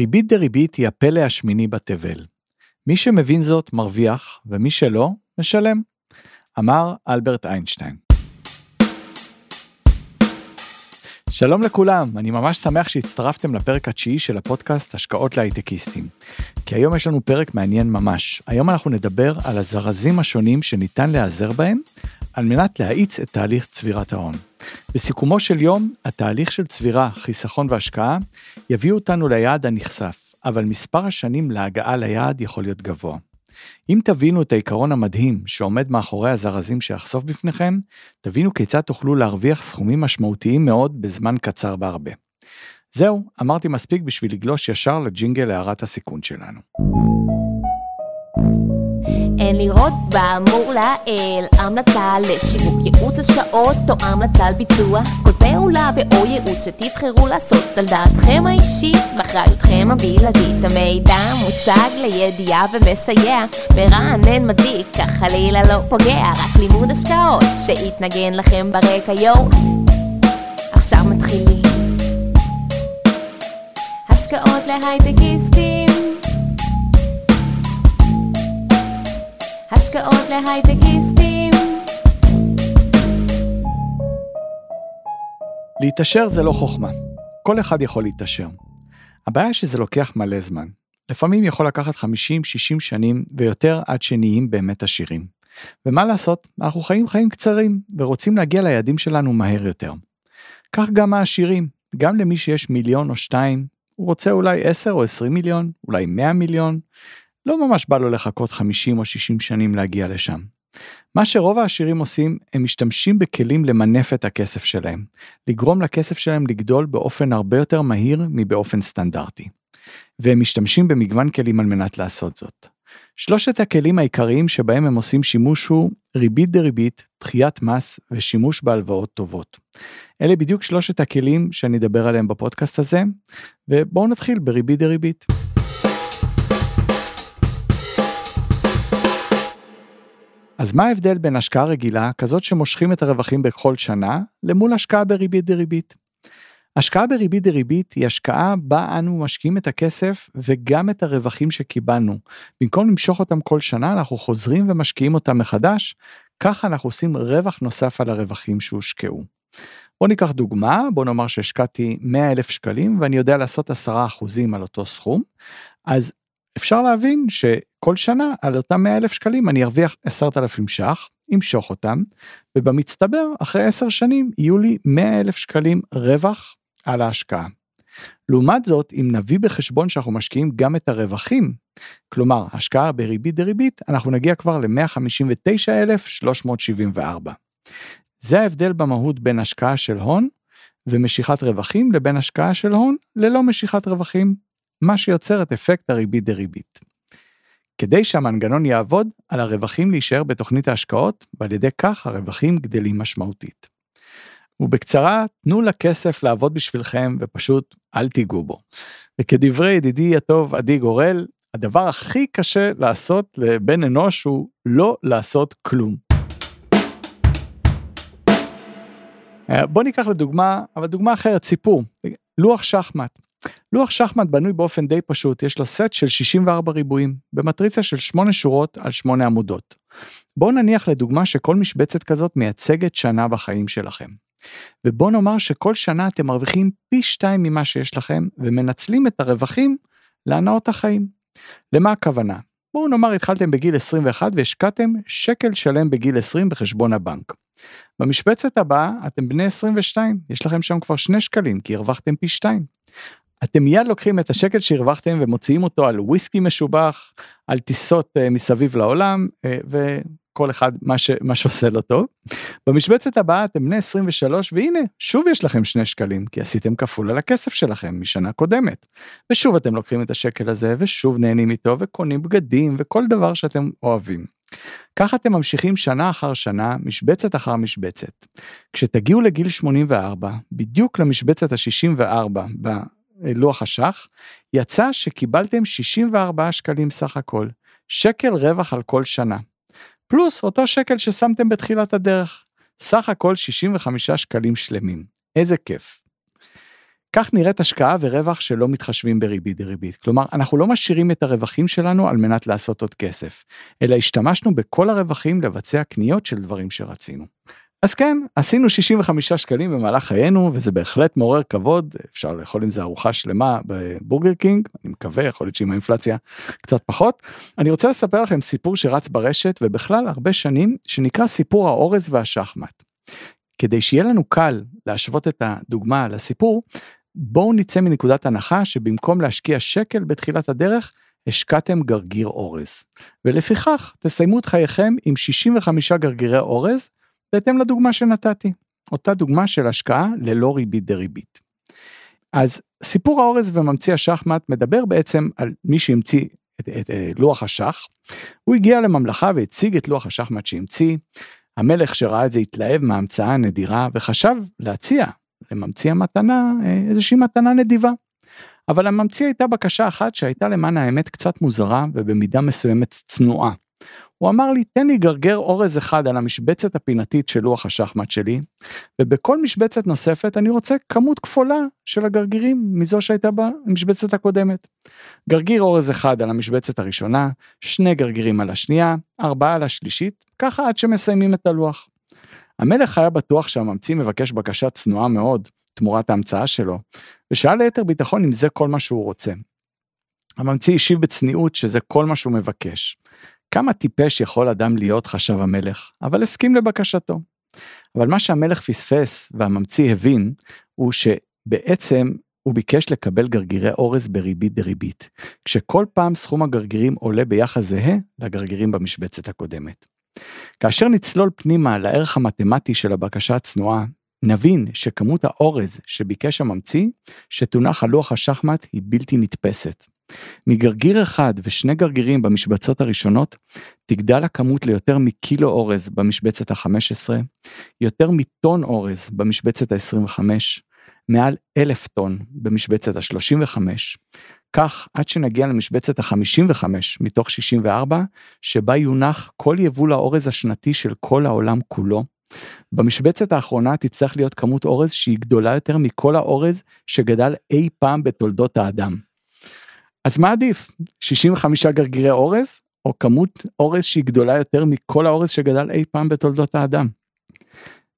ריבית דריבית היא הפלא השמיני בתבל. מי שמבין זאת מרוויח, ומי שלא, משלם. אמר אלברט איינשטיין. שלום לכולם, אני ממש שמח שהצטרפתם לפרק התשיעי של הפודקאסט השקעות להייטקיסטים. כי היום יש לנו פרק מעניין ממש. היום אנחנו נדבר על הזרזים השונים שניתן להיעזר בהם על מנת להאיץ את תהליך צבירת ההון. בסיכומו של יום, התהליך של צבירה, חיסכון והשקעה יביאו אותנו ליעד הנכסף, אבל מספר השנים להגעה ליעד יכול להיות גבוה. אם תבינו את העיקרון המדהים שעומד מאחורי הזרזים שאחשוף בפניכם, תבינו כיצד תוכלו להרוויח סכומים משמעותיים מאוד בזמן קצר בהרבה. זהו, אמרתי מספיק בשביל לגלוש ישר לג'ינגל להערת הסיכון שלנו. אין לראות באמור לעיל המלצה לשיווק ייעוץ השקעות או המלצה לביצוע כל פעולה ואו ייעוץ שתבחרו לעשות על דעתכם האישית. ואחריותכם הבלעדית המידע מוצג לידיעה ומסייע. מרענן מדליק כך חלילה לא פוגע רק לימוד השקעות שיתנגן לכם ברקע יואו. עכשיו מתחילים. השקעות להייטקיסטים. השקעות להייטקיסטים. להתעשר זה לא חוכמה. כל אחד יכול להתעשר. הבעיה שזה לוקח מלא זמן. לפעמים יכול לקחת 50-60 שנים ויותר עד שנהיים באמת עשירים. ומה לעשות, אנחנו חיים חיים קצרים ורוצים להגיע ליעדים שלנו מהר יותר. כך גם העשירים, גם למי שיש מיליון או שתיים, הוא רוצה אולי 10 או 20 מיליון, אולי 100 מיליון, לא ממש בא לו לחכות 50 או 60 שנים להגיע לשם. מה שרוב העשירים עושים, הם משתמשים בכלים למנף את הכסף שלהם, לגרום לכסף שלהם לגדול באופן הרבה יותר מהיר מבאופן סטנדרטי. והם משתמשים במגוון כלים על מנת לעשות זאת. שלושת הכלים העיקריים שבהם הם עושים שימוש הוא ריבית דריבית, דחיית מס ושימוש בהלוואות טובות. אלה בדיוק שלושת הכלים שאני אדבר עליהם בפודקאסט הזה, ובואו נתחיל בריבית דריבית. אז מה ההבדל בין השקעה רגילה, כזאת שמושכים את הרווחים בכל שנה, למול השקעה בריבית דריבית? השקעה בריבית דריבית היא השקעה בה אנו משקיעים את הכסף וגם את הרווחים שקיבלנו. במקום למשוך אותם כל שנה, אנחנו חוזרים ומשקיעים אותם מחדש, ככה אנחנו עושים רווח נוסף על הרווחים שהושקעו. בוא ניקח דוגמה, בוא נאמר שהשקעתי 100 אלף שקלים ואני יודע לעשות 10% על אותו סכום, אז אפשר להבין שכל שנה על אותם 100 אלף שקלים אני ארוויח 10,000 ש"ח, אמשוך אותם, ובמצטבר אחרי 10 שנים יהיו לי 100 אלף שקלים רווח על ההשקעה. לעומת זאת, אם נביא בחשבון שאנחנו משקיעים גם את הרווחים, כלומר השקעה בריבית דריבית, אנחנו נגיע כבר ל-159,374. זה ההבדל במהות בין השקעה של הון ומשיכת רווחים לבין השקעה של הון ללא משיכת רווחים מה שיוצר את אפקט הריבית דריבית. כדי שהמנגנון יעבוד, על הרווחים להישאר בתוכנית ההשקעות, ועל ידי כך הרווחים גדלים משמעותית. ובקצרה, תנו לכסף לעבוד בשבילכם ופשוט אל תיגעו בו. וכדברי ידידי הטוב עדי גורל, הדבר הכי קשה לעשות לבן אנוש הוא לא לעשות כלום. בוא ניקח לדוגמה, אבל דוגמה אחרת, סיפור, לוח שחמט. לוח שחמט בנוי באופן די פשוט, יש לו סט של 64 ריבועים, במטריצה של 8 שורות על 8 עמודות. בואו נניח לדוגמה שכל משבצת כזאת מייצגת שנה בחיים שלכם. ובואו נאמר שכל שנה אתם מרוויחים פי 2 ממה שיש לכם, ומנצלים את הרווחים להנאות החיים. למה הכוונה? בואו נאמר התחלתם בגיל 21 והשקעתם שקל שלם בגיל 20 בחשבון הבנק. במשבצת הבאה אתם בני 22, יש לכם שם כבר 2 שקלים כי הרווחתם פי 2. אתם מיד לוקחים את השקל שהרווחתם ומוציאים אותו על וויסקי משובח, על טיסות uh, מסביב לעולם uh, וכל אחד מה, ש, מה שעושה לו טוב. במשבצת הבאה אתם בני 23 והנה שוב יש לכם שני שקלים כי עשיתם כפול על הכסף שלכם משנה קודמת. ושוב אתם לוקחים את השקל הזה ושוב נהנים איתו וקונים בגדים וכל דבר שאתם אוהבים. ככה אתם ממשיכים שנה אחר שנה, משבצת אחר משבצת. כשתגיעו לגיל 84, בדיוק למשבצת ה-64 לוח השח, יצא שקיבלתם 64 שקלים סך הכל, שקל רווח על כל שנה. פלוס אותו שקל ששמתם בתחילת הדרך. סך הכל 65 שקלים שלמים. איזה כיף. כך נראית השקעה ורווח שלא מתחשבים בריבית דריבית. כלומר, אנחנו לא משאירים את הרווחים שלנו על מנת לעשות עוד כסף, אלא השתמשנו בכל הרווחים לבצע קניות של דברים שרצינו. אז כן, עשינו 65 שקלים במהלך חיינו, וזה בהחלט מעורר כבוד, אפשר לאכול עם זה ארוחה שלמה בבורגר קינג, אני מקווה, יכול להיות שעם האינפלציה קצת פחות. אני רוצה לספר לכם סיפור שרץ ברשת, ובכלל הרבה שנים, שנקרא סיפור האורז והשחמט. כדי שיהיה לנו קל להשוות את הדוגמה לסיפור, בואו נצא מנקודת הנחה שבמקום להשקיע שקל בתחילת הדרך, השקעתם גרגיר אורז. ולפיכך, תסיימו את חייכם עם 65 גרגירי אורז, בהתאם לדוגמה שנתתי, אותה דוגמה של השקעה ללא ריבית דריבית. אז סיפור האורז וממציא השחמט מדבר בעצם על מי שהמציא את, את, את אה, לוח השח. הוא הגיע לממלכה והציג את לוח השחמט שהמציא. המלך שראה את זה התלהב מההמצאה הנדירה וחשב להציע לממציא המתנה אה, איזושהי מתנה נדיבה. אבל הממציא הייתה בקשה אחת שהייתה למען האמת קצת מוזרה ובמידה מסוימת צנועה. הוא אמר לי, תן לי גרגר אורז אחד על המשבצת הפינתית של לוח השחמט שלי, ובכל משבצת נוספת אני רוצה כמות כפולה של הגרגירים מזו שהייתה במשבצת הקודמת. גרגיר אורז אחד על המשבצת הראשונה, שני גרגירים על השנייה, ארבעה על השלישית, ככה עד שמסיימים את הלוח. המלך היה בטוח שהממציא מבקש בקשה צנועה מאוד, תמורת ההמצאה שלו, ושאל ליתר ביטחון אם זה כל מה שהוא רוצה. הממציא השיב בצניעות שזה כל מה שהוא מבקש. כמה טיפש יכול אדם להיות, חשב המלך, אבל הסכים לבקשתו. אבל מה שהמלך פספס והממציא הבין, הוא שבעצם הוא ביקש לקבל גרגירי אורז בריבית דריבית, כשכל פעם סכום הגרגירים עולה ביחס זהה לגרגירים במשבצת הקודמת. כאשר נצלול פנימה לערך המתמטי של הבקשה הצנועה, נבין שכמות האורז שביקש הממציא, שתונח על לוח השחמט היא בלתי נתפסת. מגרגיר אחד ושני גרגירים במשבצות הראשונות, תגדל הכמות ליותר מקילו אורז במשבצת ה-15, יותר מטון אורז במשבצת ה-25, מעל אלף טון במשבצת ה-35, כך עד שנגיע למשבצת ה-55 מתוך 64, שבה יונח כל יבול האורז השנתי של כל העולם כולו. במשבצת האחרונה תצטרך להיות כמות אורז שהיא גדולה יותר מכל האורז שגדל אי פעם בתולדות האדם. אז מה עדיף? 65 גרגירי אורז, או כמות אורז שהיא גדולה יותר מכל האורז שגדל אי פעם בתולדות האדם?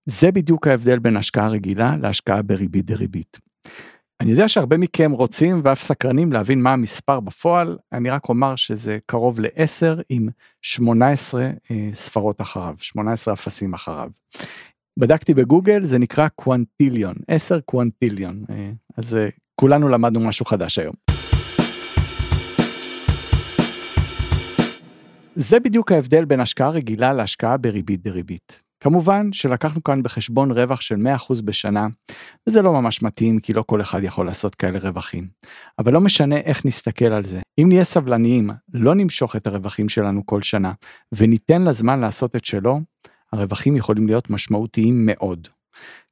זה בדיוק ההבדל בין השקעה רגילה להשקעה בריבית דריבית. אני יודע שהרבה מכם רוצים ואף סקרנים להבין מה המספר בפועל, אני רק אומר שזה קרוב ל-10 עם 18 אה, ספרות אחריו, 18 אפסים אחריו. בדקתי בגוגל, זה נקרא קוונטיליון, 10 קוונטיליון, אה, אז אה, כולנו למדנו משהו חדש היום. זה בדיוק ההבדל בין השקעה רגילה להשקעה בריבית דריבית. כמובן שלקחנו כאן בחשבון רווח של 100% בשנה, וזה לא ממש מתאים כי לא כל אחד יכול לעשות כאלה רווחים. אבל לא משנה איך נסתכל על זה. אם נהיה סבלניים, לא נמשוך את הרווחים שלנו כל שנה, וניתן לזמן לעשות את שלו, הרווחים יכולים להיות משמעותיים מאוד.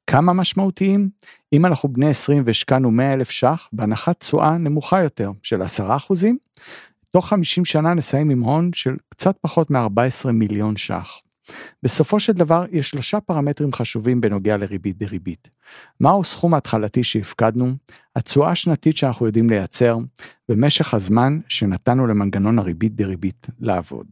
כמה משמעותיים? אם אנחנו בני 20 והשקענו 100 אלף ש"ח בהנחת תשואה נמוכה יותר של 10 אחוזים, תוך 50 שנה נסיים עם הון של קצת פחות מ-14 מיליון ש"ח. בסופו של דבר יש שלושה פרמטרים חשובים בנוגע לריבית דריבית. מהו סכום ההתחלתי שהפקדנו, התשואה השנתית שאנחנו יודעים לייצר, ומשך הזמן שנתנו למנגנון הריבית דריבית לעבוד.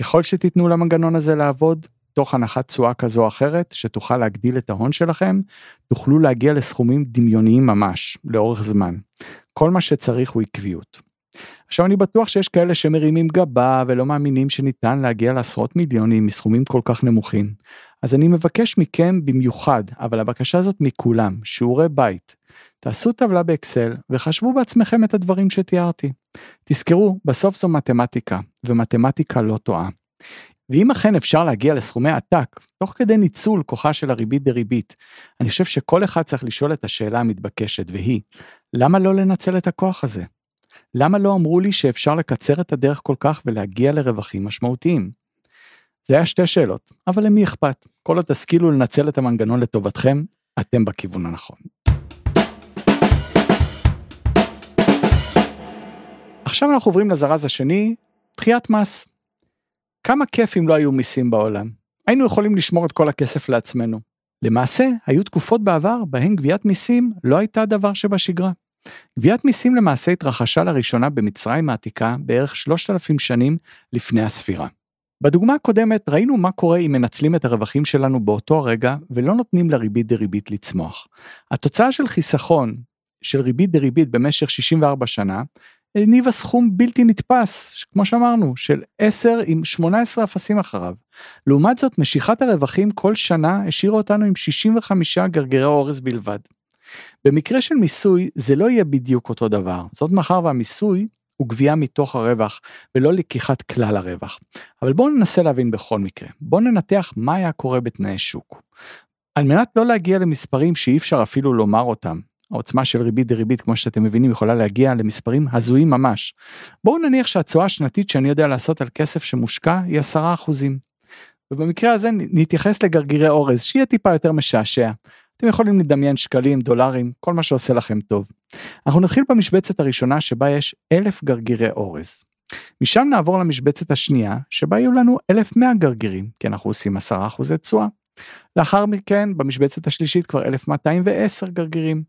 ככל שתיתנו למנגנון הזה לעבוד, תוך הנחת תשואה כזו או אחרת שתוכל להגדיל את ההון שלכם, תוכלו להגיע לסכומים דמיוניים ממש, לאורך זמן. כל מה שצריך הוא עקביות. עכשיו אני בטוח שיש כאלה שמרימים גבה ולא מאמינים שניתן להגיע לעשרות מיליונים מסכומים כל כך נמוכים. אז אני מבקש מכם במיוחד, אבל הבקשה הזאת מכולם, שיעורי בית. תעשו טבלה באקסל וחשבו בעצמכם את הדברים שתיארתי. תזכרו, בסוף זו מתמטיקה, ומתמטיקה לא טועה. ואם אכן אפשר להגיע לסכומי עתק, תוך כדי ניצול כוחה של הריבית דריבית, אני חושב שכל אחד צריך לשאול את השאלה המתבקשת, והיא, למה לא לנצל את הכוח הזה? למה לא אמרו לי שאפשר לקצר את הדרך כל כך ולהגיע לרווחים משמעותיים? זה היה שתי שאלות, אבל למי אכפת? כל עוד תשכילו לנצל את המנגנון לטובתכם, אתם בכיוון הנכון. עכשיו אנחנו עוברים לזרז השני, דחיית מס. כמה כיף אם לא היו מיסים בעולם. היינו יכולים לשמור את כל הכסף לעצמנו. למעשה, היו תקופות בעבר בהן גביית מיסים לא הייתה דבר שבשגרה. גביית מיסים למעשה התרחשה לראשונה במצרים העתיקה בערך 3,000 שנים לפני הספירה. בדוגמה הקודמת ראינו מה קורה אם מנצלים את הרווחים שלנו באותו הרגע ולא נותנים לריבית דריבית לצמוח. התוצאה של חיסכון של ריבית דריבית במשך 64 שנה הניבה סכום בלתי נתפס, כמו שאמרנו, של 10 עם 18 אפסים אחריו. לעומת זאת, משיכת הרווחים כל שנה השאירה אותנו עם 65 גרגירי אורז בלבד. במקרה של מיסוי זה לא יהיה בדיוק אותו דבר, זאת מאחר והמיסוי הוא גבייה מתוך הרווח ולא לקיחת כלל הרווח. אבל בואו ננסה להבין בכל מקרה, בואו ננתח מה היה קורה בתנאי שוק. על מנת לא להגיע למספרים שאי אפשר אפילו לומר אותם, העוצמה של ריבית דריבית כמו שאתם מבינים יכולה להגיע למספרים הזויים ממש. בואו נניח שהתשואה השנתית שאני יודע לעשות על כסף שמושקע היא 10%. ובמקרה הזה נתייחס לגרגירי אורז שיהיה טיפה יותר משעשע. אתם יכולים לדמיין שקלים, דולרים, כל מה שעושה לכם טוב. אנחנו נתחיל במשבצת הראשונה שבה יש אלף גרגירי אורז. משם נעבור למשבצת השנייה שבה יהיו לנו 1100 גרגירים כי אנחנו עושים 10% תשואה. לאחר מכן במשבצת השלישית כבר 1210 גרגירים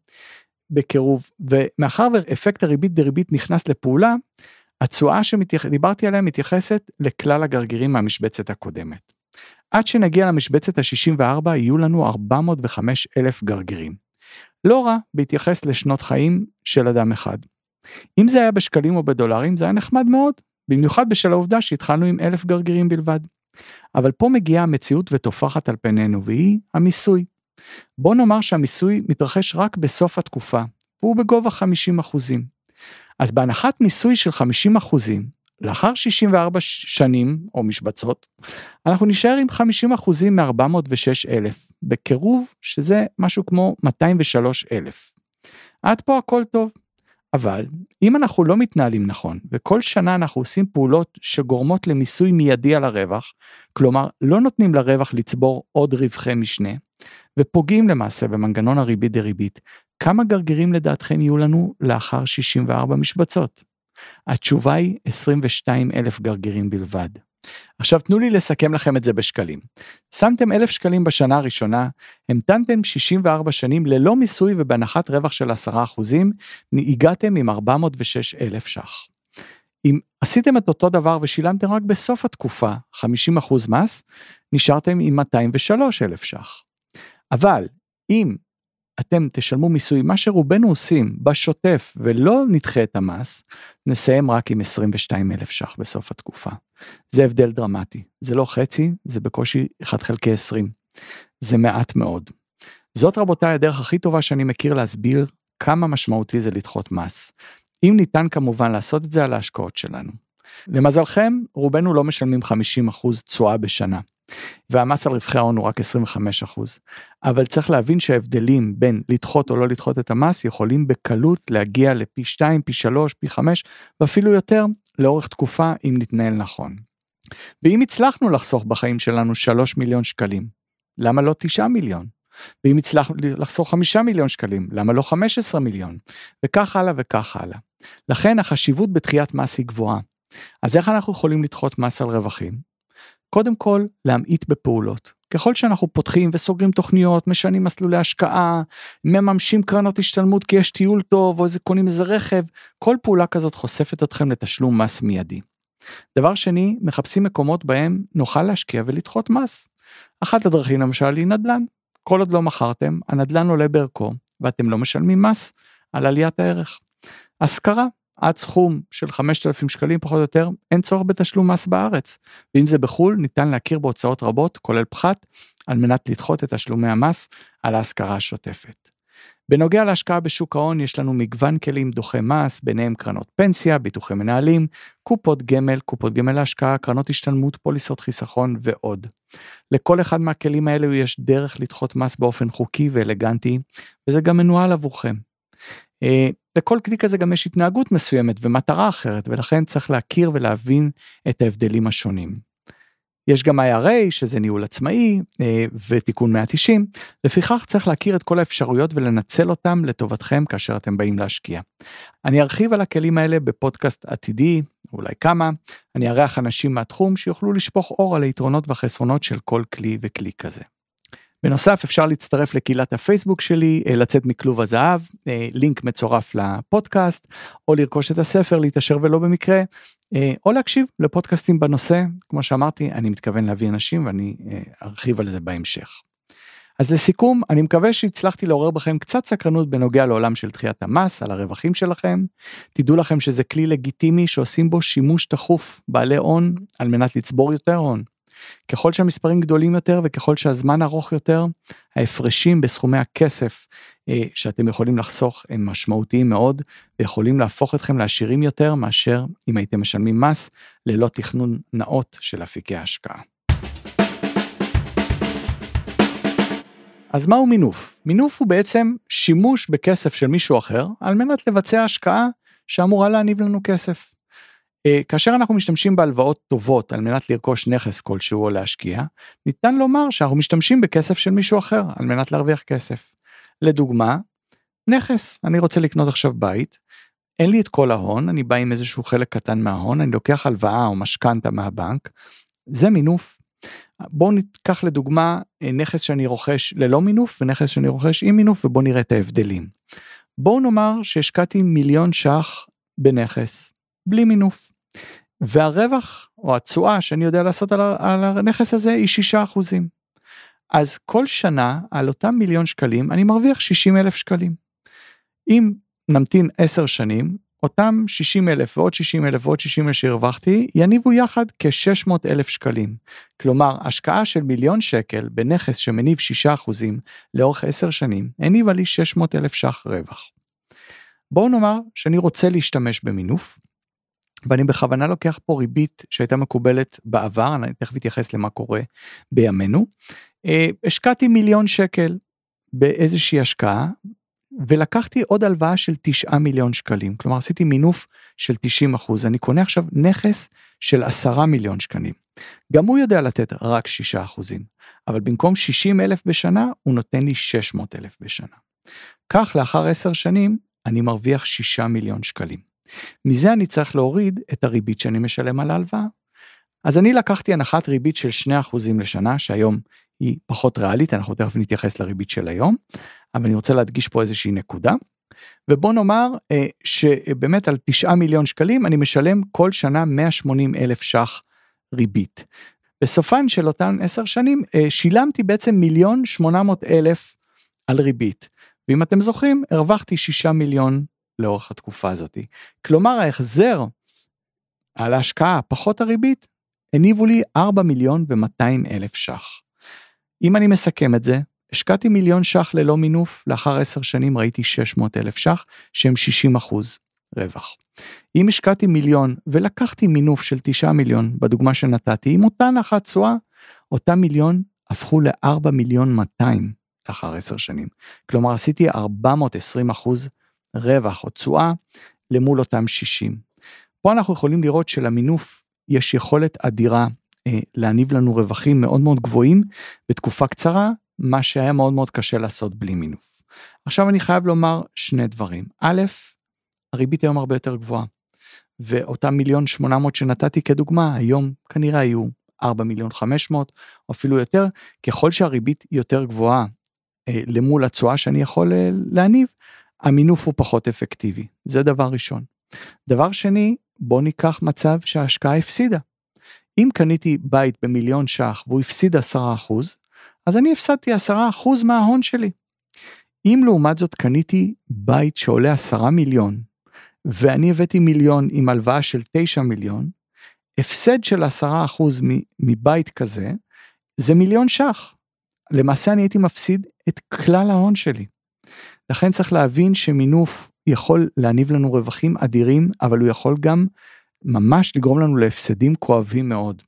בקירוב ומאחר ואפקט הריבית דריבית נכנס לפעולה התשואה שדיברתי עליה מתייחסת לכלל הגרגירים מהמשבצת הקודמת. עד שנגיע למשבצת ה-64 יהיו לנו 405 אלף גרגירים. לא רע בהתייחס לשנות חיים של אדם אחד. אם זה היה בשקלים או בדולרים זה היה נחמד מאוד, במיוחד בשל העובדה שהתחלנו עם אלף גרגירים בלבד. אבל פה מגיעה המציאות וטופחת על פנינו והיא המיסוי. בוא נאמר שהמיסוי מתרחש רק בסוף התקופה, והוא בגובה 50 אז בהנחת מיסוי של 50 לאחר 64 שנים או משבצות, אנחנו נשאר עם 50 מ-406 אלף, בקירוב שזה משהו כמו 203 אלף. עד פה הכל טוב. אבל אם אנחנו לא מתנהלים נכון וכל שנה אנחנו עושים פעולות שגורמות למיסוי מיידי על הרווח, כלומר לא נותנים לרווח לצבור עוד רווחי משנה, ופוגעים למעשה במנגנון הריבית דריבית, כמה גרגירים לדעתכם יהיו לנו לאחר 64 משבצות? התשובה היא 22 אלף גרגירים בלבד. עכשיו תנו לי לסכם לכם את זה בשקלים. שמתם 1,000 שקלים בשנה הראשונה, המתנתם 64 שנים ללא מיסוי ובהנחת רווח של 10%, הגעתם עם 406 אלף ש"ח. אם עשיתם את אותו דבר ושילמתם רק בסוף התקופה 50% מס, נשארתם עם 203 אלף ש"ח. אבל אם אתם תשלמו מיסוי, מה שרובנו עושים בשוטף ולא נדחה את המס, נסיים רק עם 22 אלף ש"ח בסוף התקופה. זה הבדל דרמטי, זה לא חצי, זה בקושי 1 חלקי 20. זה מעט מאוד. זאת רבותיי הדרך הכי טובה שאני מכיר להסביר כמה משמעותי זה לדחות מס. אם ניתן כמובן לעשות את זה על ההשקעות שלנו. למזלכם, רובנו לא משלמים 50% תשואה בשנה. והמס על רווחי ההון הוא רק 25 אבל צריך להבין שההבדלים בין לדחות או לא לדחות את המס יכולים בקלות להגיע לפי 2, פי 3, פי 5 ואפילו יותר לאורך תקופה אם נתנהל נכון. ואם הצלחנו לחסוך בחיים שלנו 3 מיליון שקלים, למה לא 9 מיליון? ואם הצלחנו לחסוך 5 מיליון שקלים, למה לא 15 מיליון? וכך הלאה וכך הלאה. לכן החשיבות בתחיית מס היא גבוהה. אז איך אנחנו יכולים לדחות מס על רווחים? קודם כל, להמעיט בפעולות. ככל שאנחנו פותחים וסוגרים תוכניות, משנים מסלולי השקעה, מממשים קרנות השתלמות כי יש טיול טוב או איזה קונים איזה רכב, כל פעולה כזאת חושפת אתכם לתשלום מס מיידי. דבר שני, מחפשים מקומות בהם נוכל להשקיע ולדחות מס. אחת הדרכים למשל היא נדל"ן. כל עוד לא מכרתם, הנדל"ן עולה בערכו ואתם לא משלמים מס על עליית הערך. השכרה, עד סכום של 5,000 שקלים פחות או יותר, אין צורך בתשלום מס בארץ. ואם זה בחו"ל, ניתן להכיר בהוצאות רבות, כולל פחת, על מנת לדחות את תשלומי המס על ההשכרה השוטפת. בנוגע להשקעה בשוק ההון, יש לנו מגוון כלים דוחי מס, ביניהם קרנות פנסיה, ביטוחי מנהלים, קופות גמל, קופות גמל להשקעה, קרנות השתלמות, פוליסות חיסכון ועוד. לכל אחד מהכלים האלו יש דרך לדחות מס באופן חוקי ואלגנטי, וזה גם מנוהל עבורכם. אה, לכל כלי כזה גם יש התנהגות מסוימת ומטרה אחרת ולכן צריך להכיר ולהבין את ההבדלים השונים. יש גם IRA שזה ניהול עצמאי אה, ותיקון 190 לפיכך צריך להכיר את כל האפשרויות ולנצל אותם לטובתכם כאשר אתם באים להשקיע. אני ארחיב על הכלים האלה בפודקאסט עתידי אולי כמה אני אארח אנשים מהתחום שיוכלו לשפוך אור על היתרונות והחסרונות של כל כלי וכלי כזה. בנוסף אפשר להצטרף לקהילת הפייסבוק שלי, אה, לצאת מכלוב הזהב, אה, לינק מצורף לפודקאסט, או לרכוש את הספר להתעשר ולא במקרה, אה, או להקשיב לפודקאסטים בנושא, כמו שאמרתי, אני מתכוון להביא אנשים ואני ארחיב על זה בהמשך. אז לסיכום, אני מקווה שהצלחתי לעורר בכם קצת סקרנות בנוגע לעולם של דחיית המס, על הרווחים שלכם. תדעו לכם שזה כלי לגיטימי שעושים בו שימוש תכוף בעלי הון על מנת לצבור יותר הון. ככל שהמספרים גדולים יותר וככל שהזמן ארוך יותר, ההפרשים בסכומי הכסף אה, שאתם יכולים לחסוך הם משמעותיים מאוד ויכולים להפוך אתכם לעשירים יותר מאשר אם הייתם משלמים מס ללא תכנון נאות של אפיקי ההשקעה. אז מהו מינוף? מינוף הוא בעצם שימוש בכסף של מישהו אחר על מנת לבצע השקעה שאמורה להניב לנו כסף. אה, כאשר אנחנו משתמשים בהלוואות טובות על מנת לרכוש נכס כלשהו או להשקיע, ניתן לומר שאנחנו משתמשים בכסף של מישהו אחר על מנת להרוויח כסף. לדוגמה, נכס, אני רוצה לקנות עכשיו בית, אין לי את כל ההון, אני בא עם איזשהו חלק קטן מההון, אני לוקח הלוואה או משכנתה מהבנק, זה מינוף. בואו ניקח לדוגמה אה, נכס שאני רוכש ללא מינוף ונכס שאני רוכש עם מינוף ובואו נראה את ההבדלים. בואו נאמר שהשקעתי מיליון ש"ח בנכס, בלי מינוף. והרווח או התשואה שאני יודע לעשות על, על הנכס הזה היא 6 אחוזים. אז כל שנה על אותם מיליון שקלים אני מרוויח 60 אלף שקלים. אם נמתין 10 שנים אותם 60 אלף ועוד 60 אלף ועוד 60 אלף שהרווחתי יניבו יחד כ-600 אלף שקלים. כלומר השקעה של מיליון שקל בנכס שמניב 6 אחוזים לאורך 10 שנים הניבה לי 600 אלף ש"ח רווח. בואו נאמר שאני רוצה להשתמש במינוף ואני בכוונה לוקח פה ריבית שהייתה מקובלת בעבר, אני תכף אתייחס למה קורה בימינו. אה, השקעתי מיליון שקל באיזושהי השקעה, ולקחתי עוד הלוואה של 9 מיליון שקלים, כלומר עשיתי מינוף של 90 אחוז, אני קונה עכשיו נכס של 10 מיליון שקלים. גם הוא יודע לתת רק 6 אחוזים, אבל במקום 60 אלף בשנה, הוא נותן לי 600 אלף בשנה. כך לאחר 10 שנים, אני מרוויח 6 מיליון שקלים. מזה אני צריך להוריד את הריבית שאני משלם על ההלוואה. אז אני לקחתי הנחת ריבית של 2% לשנה, שהיום היא פחות ריאלית, אנחנו תכף נתייחס לריבית של היום, אבל אני רוצה להדגיש פה איזושהי נקודה. ובוא נאמר אה, שבאמת על 9 מיליון שקלים אני משלם כל שנה 180 אלף ש"ח ריבית. בסופן של אותן 10 שנים אה, שילמתי בעצם מיליון 800 אלף על ריבית. ואם אתם זוכרים, הרווחתי 6 מיליון לאורך התקופה הזאת. כלומר ההחזר על ההשקעה פחות הריבית הניבו לי 4 מיליון ו-200 אלף ש"ח. אם אני מסכם את זה, השקעתי מיליון ש"ח ללא מינוף, לאחר 10 שנים ראיתי 600 אלף ש"ח, שהם 60 אחוז רווח. אם השקעתי מיליון ולקחתי מינוף של 9 מיליון, בדוגמה שנתתי, עם אותה נחת תשואה, אותם מיליון הפכו ל-4 מיליון 200 לאחר 10 שנים. כלומר עשיתי 420 אחוז רווח או תשואה למול אותם 60. פה אנחנו יכולים לראות שלמינוף יש יכולת אדירה אה, להניב לנו רווחים מאוד מאוד גבוהים בתקופה קצרה, מה שהיה מאוד מאוד קשה לעשות בלי מינוף. עכשיו אני חייב לומר שני דברים. א', הריבית היום הרבה יותר גבוהה. ואותם מיליון 800 שנתתי כדוגמה, היום כנראה היו 4 מיליון 500 או אפילו יותר, ככל שהריבית יותר גבוהה אה, למול התשואה שאני יכול אה, להניב, המינוף הוא פחות אפקטיבי, זה דבר ראשון. דבר שני, בוא ניקח מצב שההשקעה הפסידה. אם קניתי בית במיליון ש"ח והוא הפסיד 10%, אז אני הפסדתי 10% מההון שלי. אם לעומת זאת קניתי בית שעולה 10 מיליון, ואני הבאתי מיליון עם הלוואה של 9 מיליון, הפסד של 10% מבית כזה, זה מיליון ש"ח. למעשה אני הייתי מפסיד את כלל ההון שלי. לכן צריך להבין שמינוף יכול להניב לנו רווחים אדירים, אבל הוא יכול גם ממש לגרום לנו להפסדים כואבים מאוד.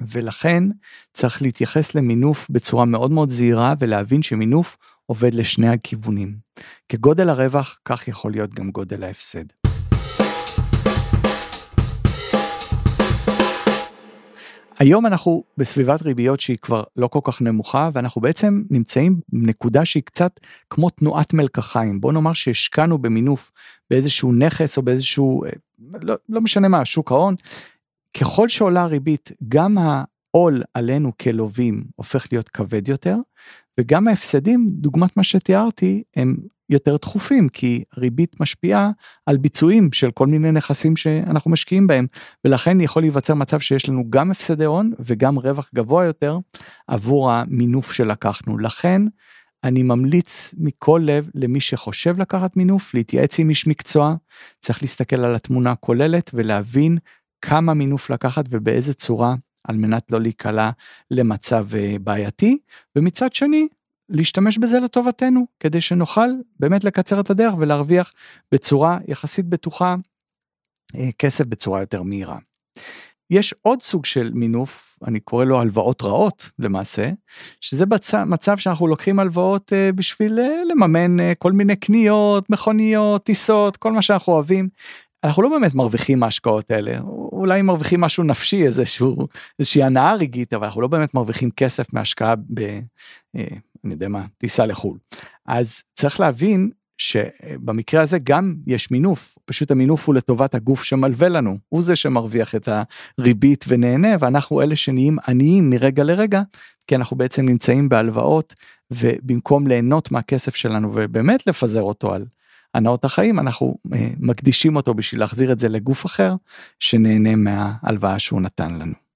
ולכן צריך להתייחס למינוף בצורה מאוד מאוד זהירה ולהבין שמינוף עובד לשני הכיוונים. כגודל הרווח, כך יכול להיות גם גודל ההפסד. היום אנחנו בסביבת ריביות שהיא כבר לא כל כך נמוכה ואנחנו בעצם נמצאים בנקודה שהיא קצת כמו תנועת מלקחיים בוא נאמר שהשקענו במינוף באיזשהו נכס או באיזשהו אה, לא, לא משנה מה שוק ההון. ככל שעולה הריבית גם העול עלינו כלווים הופך להיות כבד יותר, וגם ההפסדים, דוגמת מה שתיארתי, הם יותר דחופים, כי ריבית משפיעה על ביצועים של כל מיני נכסים שאנחנו משקיעים בהם, ולכן יכול להיווצר מצב שיש לנו גם הפסדי הון וגם רווח גבוה יותר עבור המינוף שלקחנו. לכן, אני ממליץ מכל לב למי שחושב לקחת מינוף, להתייעץ עם איש מקצוע, צריך להסתכל על התמונה הכוללת ולהבין כמה מינוף לקחת ובאיזה צורה על מנת לא להיקלע למצב אה, בעייתי, ומצד שני, להשתמש בזה לטובתנו, כדי שנוכל באמת לקצר את הדרך ולהרוויח בצורה יחסית בטוחה אה, כסף בצורה יותר מהירה. יש עוד סוג של מינוף, אני קורא לו הלוואות רעות למעשה, שזה. מצב שאנחנו לוקחים הלוואות uh, בשביל uh, לממן כל מיני קניות, מכוניות, טיסות, כל מה שאנחנו אוהבים. אנחנו לא באמת מרוויחים מההשקעות האלה, אולי מרוויחים משהו נפשי, איזשהו, איזושהי הנאה רגעית, אבל אנחנו לא באמת מרוויחים כסף מהשקעה ב... אני יודע מה, טיסה לחו"ל. אז צריך להבין שבמקרה הזה גם יש מינוף, פשוט המינוף הוא לטובת הגוף שמלווה לנו, הוא זה שמרוויח את הריבית ונהנה, ואנחנו אלה שנהיים עניים מרגע לרגע, כי אנחנו בעצם נמצאים בהלוואות, ובמקום ליהנות מהכסף שלנו ובאמת לפזר אותו על הנאות החיים, אנחנו אה, מקדישים אותו בשביל להחזיר את זה לגוף אחר, שנהנה מההלוואה שהוא נתן לנו.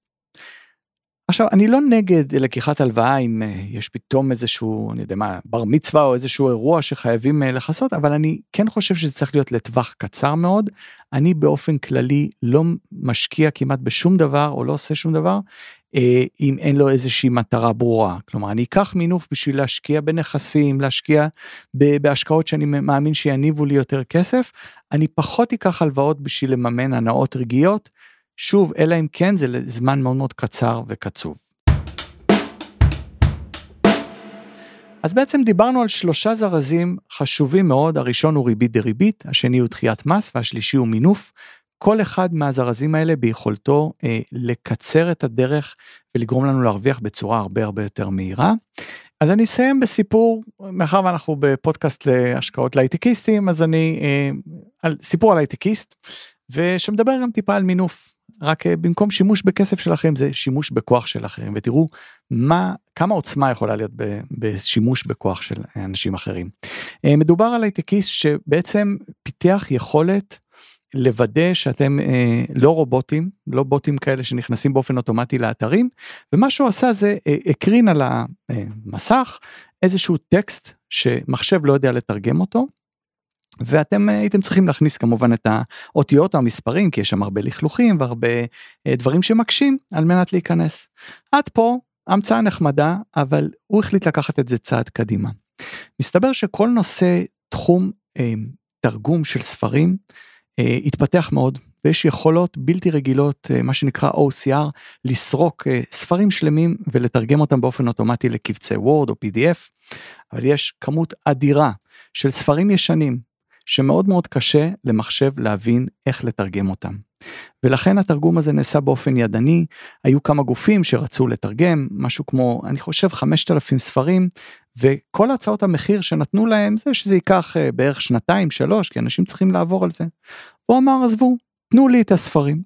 עכשיו אני לא נגד לקיחת הלוואה אם uh, יש פתאום איזשהו אני יודע מה בר מצווה או איזשהו אירוע שחייבים uh, לכסות אבל אני כן חושב שזה צריך להיות לטווח קצר מאוד. אני באופן כללי לא משקיע כמעט בשום דבר או לא עושה שום דבר uh, אם אין לו איזושהי מטרה ברורה כלומר אני אקח מינוף בשביל להשקיע בנכסים להשקיע בהשקעות שאני מאמין שיניבו לי יותר כסף אני פחות אקח הלוואות בשביל לממן הנאות רגעיות. שוב, אלא אם כן זה לזמן מאוד מאוד קצר וקצוב. אז בעצם דיברנו על שלושה זרזים חשובים מאוד, הראשון הוא ריבית דריבית, השני הוא דחיית מס והשלישי הוא מינוף. כל אחד מהזרזים האלה ביכולתו אה, לקצר את הדרך ולגרום לנו להרוויח בצורה הרבה הרבה יותר מהירה. אז אני אסיים בסיפור, מאחר ואנחנו בפודקאסט להשקעות להייטקיסטים, אז אני, אה, על, סיפור על הייטקיסט, ושמדבר גם טיפה על מינוף. רק אה, במקום שימוש בכסף של אחרים זה שימוש בכוח של אחרים ותראו מה כמה עוצמה יכולה להיות בשימוש בכוח של אנשים אחרים. אה, מדובר על הייטקיסט שבעצם פיתח יכולת לוודא שאתם אה, לא רובוטים, לא בוטים כאלה שנכנסים באופן אוטומטי לאתרים, ומה שהוא עשה זה הקרין על המסך איזשהו טקסט שמחשב לא יודע לתרגם אותו, ואתם אה, הייתם צריכים להכניס כמובן את האותיות או המספרים כי יש שם הרבה לכלוכים והרבה אה, דברים שמקשים על מנת להיכנס. עד פה המצאה נחמדה אבל הוא החליט לקחת את זה צעד קדימה. מסתבר שכל נושא תחום אה, תרגום של ספרים אה, התפתח מאוד ויש יכולות בלתי רגילות אה, מה שנקרא OCR לסרוק אה, ספרים שלמים ולתרגם אותם באופן אוטומטי לקבצי וורד או pdf אבל יש כמות אדירה של ספרים ישנים שמאוד מאוד קשה למחשב להבין איך לתרגם אותם. ולכן התרגום הזה נעשה באופן ידני, היו כמה גופים שרצו לתרגם, משהו כמו, אני חושב 5,000 ספרים, וכל הצעות המחיר שנתנו להם זה שזה ייקח אה, בערך שנתיים, שלוש, כי אנשים צריכים לעבור על זה. הוא אמר, עזבו, תנו לי את הספרים.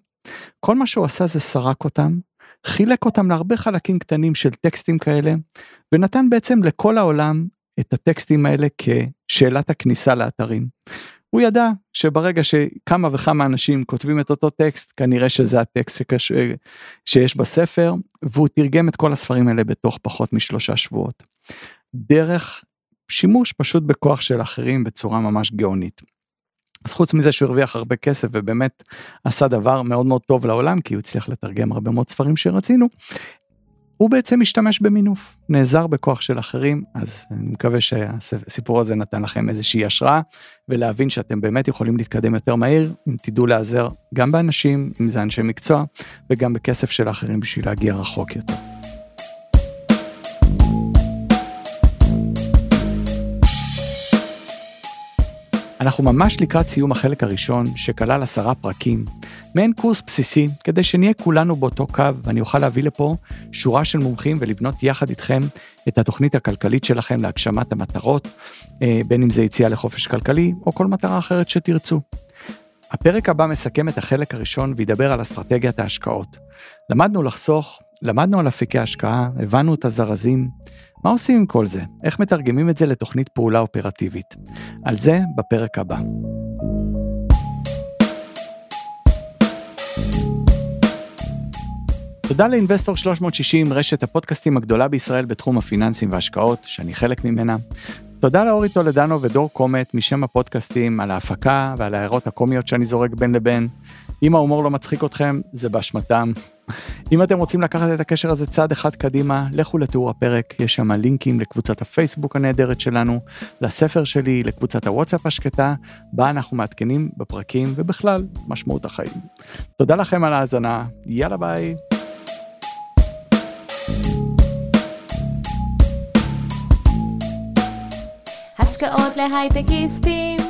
כל מה שהוא עשה זה סרק אותם, חילק אותם להרבה חלקים קטנים של טקסטים כאלה, ונתן בעצם לכל העולם את הטקסטים האלה כשאלת הכניסה לאתרים. הוא ידע שברגע שכמה וכמה אנשים כותבים את אותו טקסט כנראה שזה הטקסט שקש... שיש בספר והוא תרגם את כל הספרים האלה בתוך פחות משלושה שבועות. דרך שימוש פשוט בכוח של אחרים בצורה ממש גאונית. אז חוץ מזה שהוא הרוויח הרבה כסף ובאמת עשה דבר מאוד מאוד טוב לעולם כי הוא הצליח לתרגם הרבה מאוד ספרים שרצינו, הוא בעצם משתמש במינוף, נעזר בכוח של אחרים, אז אני מקווה שהסיפור הזה נתן לכם איזושהי השראה, ולהבין שאתם באמת יכולים להתקדם יותר מהיר, אם תדעו להיעזר גם באנשים, אם זה אנשי מקצוע, וגם בכסף של אחרים בשביל להגיע רחוק יותר. אנחנו ממש לקראת סיום החלק הראשון, שכלל עשרה פרקים, מעין קורס בסיסי, כדי שנהיה כולנו באותו קו, ואני אוכל להביא לפה שורה של מומחים ולבנות יחד איתכם את התוכנית הכלכלית שלכם להגשמת המטרות, אה, בין אם זה יציאה לחופש כלכלי, או כל מטרה אחרת שתרצו. הפרק הבא מסכם את החלק הראשון וידבר על אסטרטגיית ההשקעות. למדנו לחסוך למדנו על אפיקי השקעה, הבנו את הזרזים. מה עושים עם כל זה? איך מתרגמים את זה לתוכנית פעולה אופרטיבית? על זה בפרק הבא. תודה לאינבסטור 360, רשת הפודקאסטים הגדולה בישראל בתחום הפיננסים וההשקעות, שאני חלק ממנה. תודה לאורי טולדנו ודור קומט משם הפודקאסטים על ההפקה ועל ההערות הקומיות שאני זורק בין לבין. אם ההומור לא מצחיק אתכם, זה באשמתם. אם אתם רוצים לקחת את הקשר הזה צעד אחד קדימה, לכו לתיאור הפרק, יש שם לינקים לקבוצת הפייסבוק הנהדרת שלנו, לספר שלי, לקבוצת הוואטסאפ השקטה, בה אנחנו מעדכנים בפרקים ובכלל, משמעות החיים. תודה לכם על ההאזנה, יאללה ביי. השקעות להייטקיסטים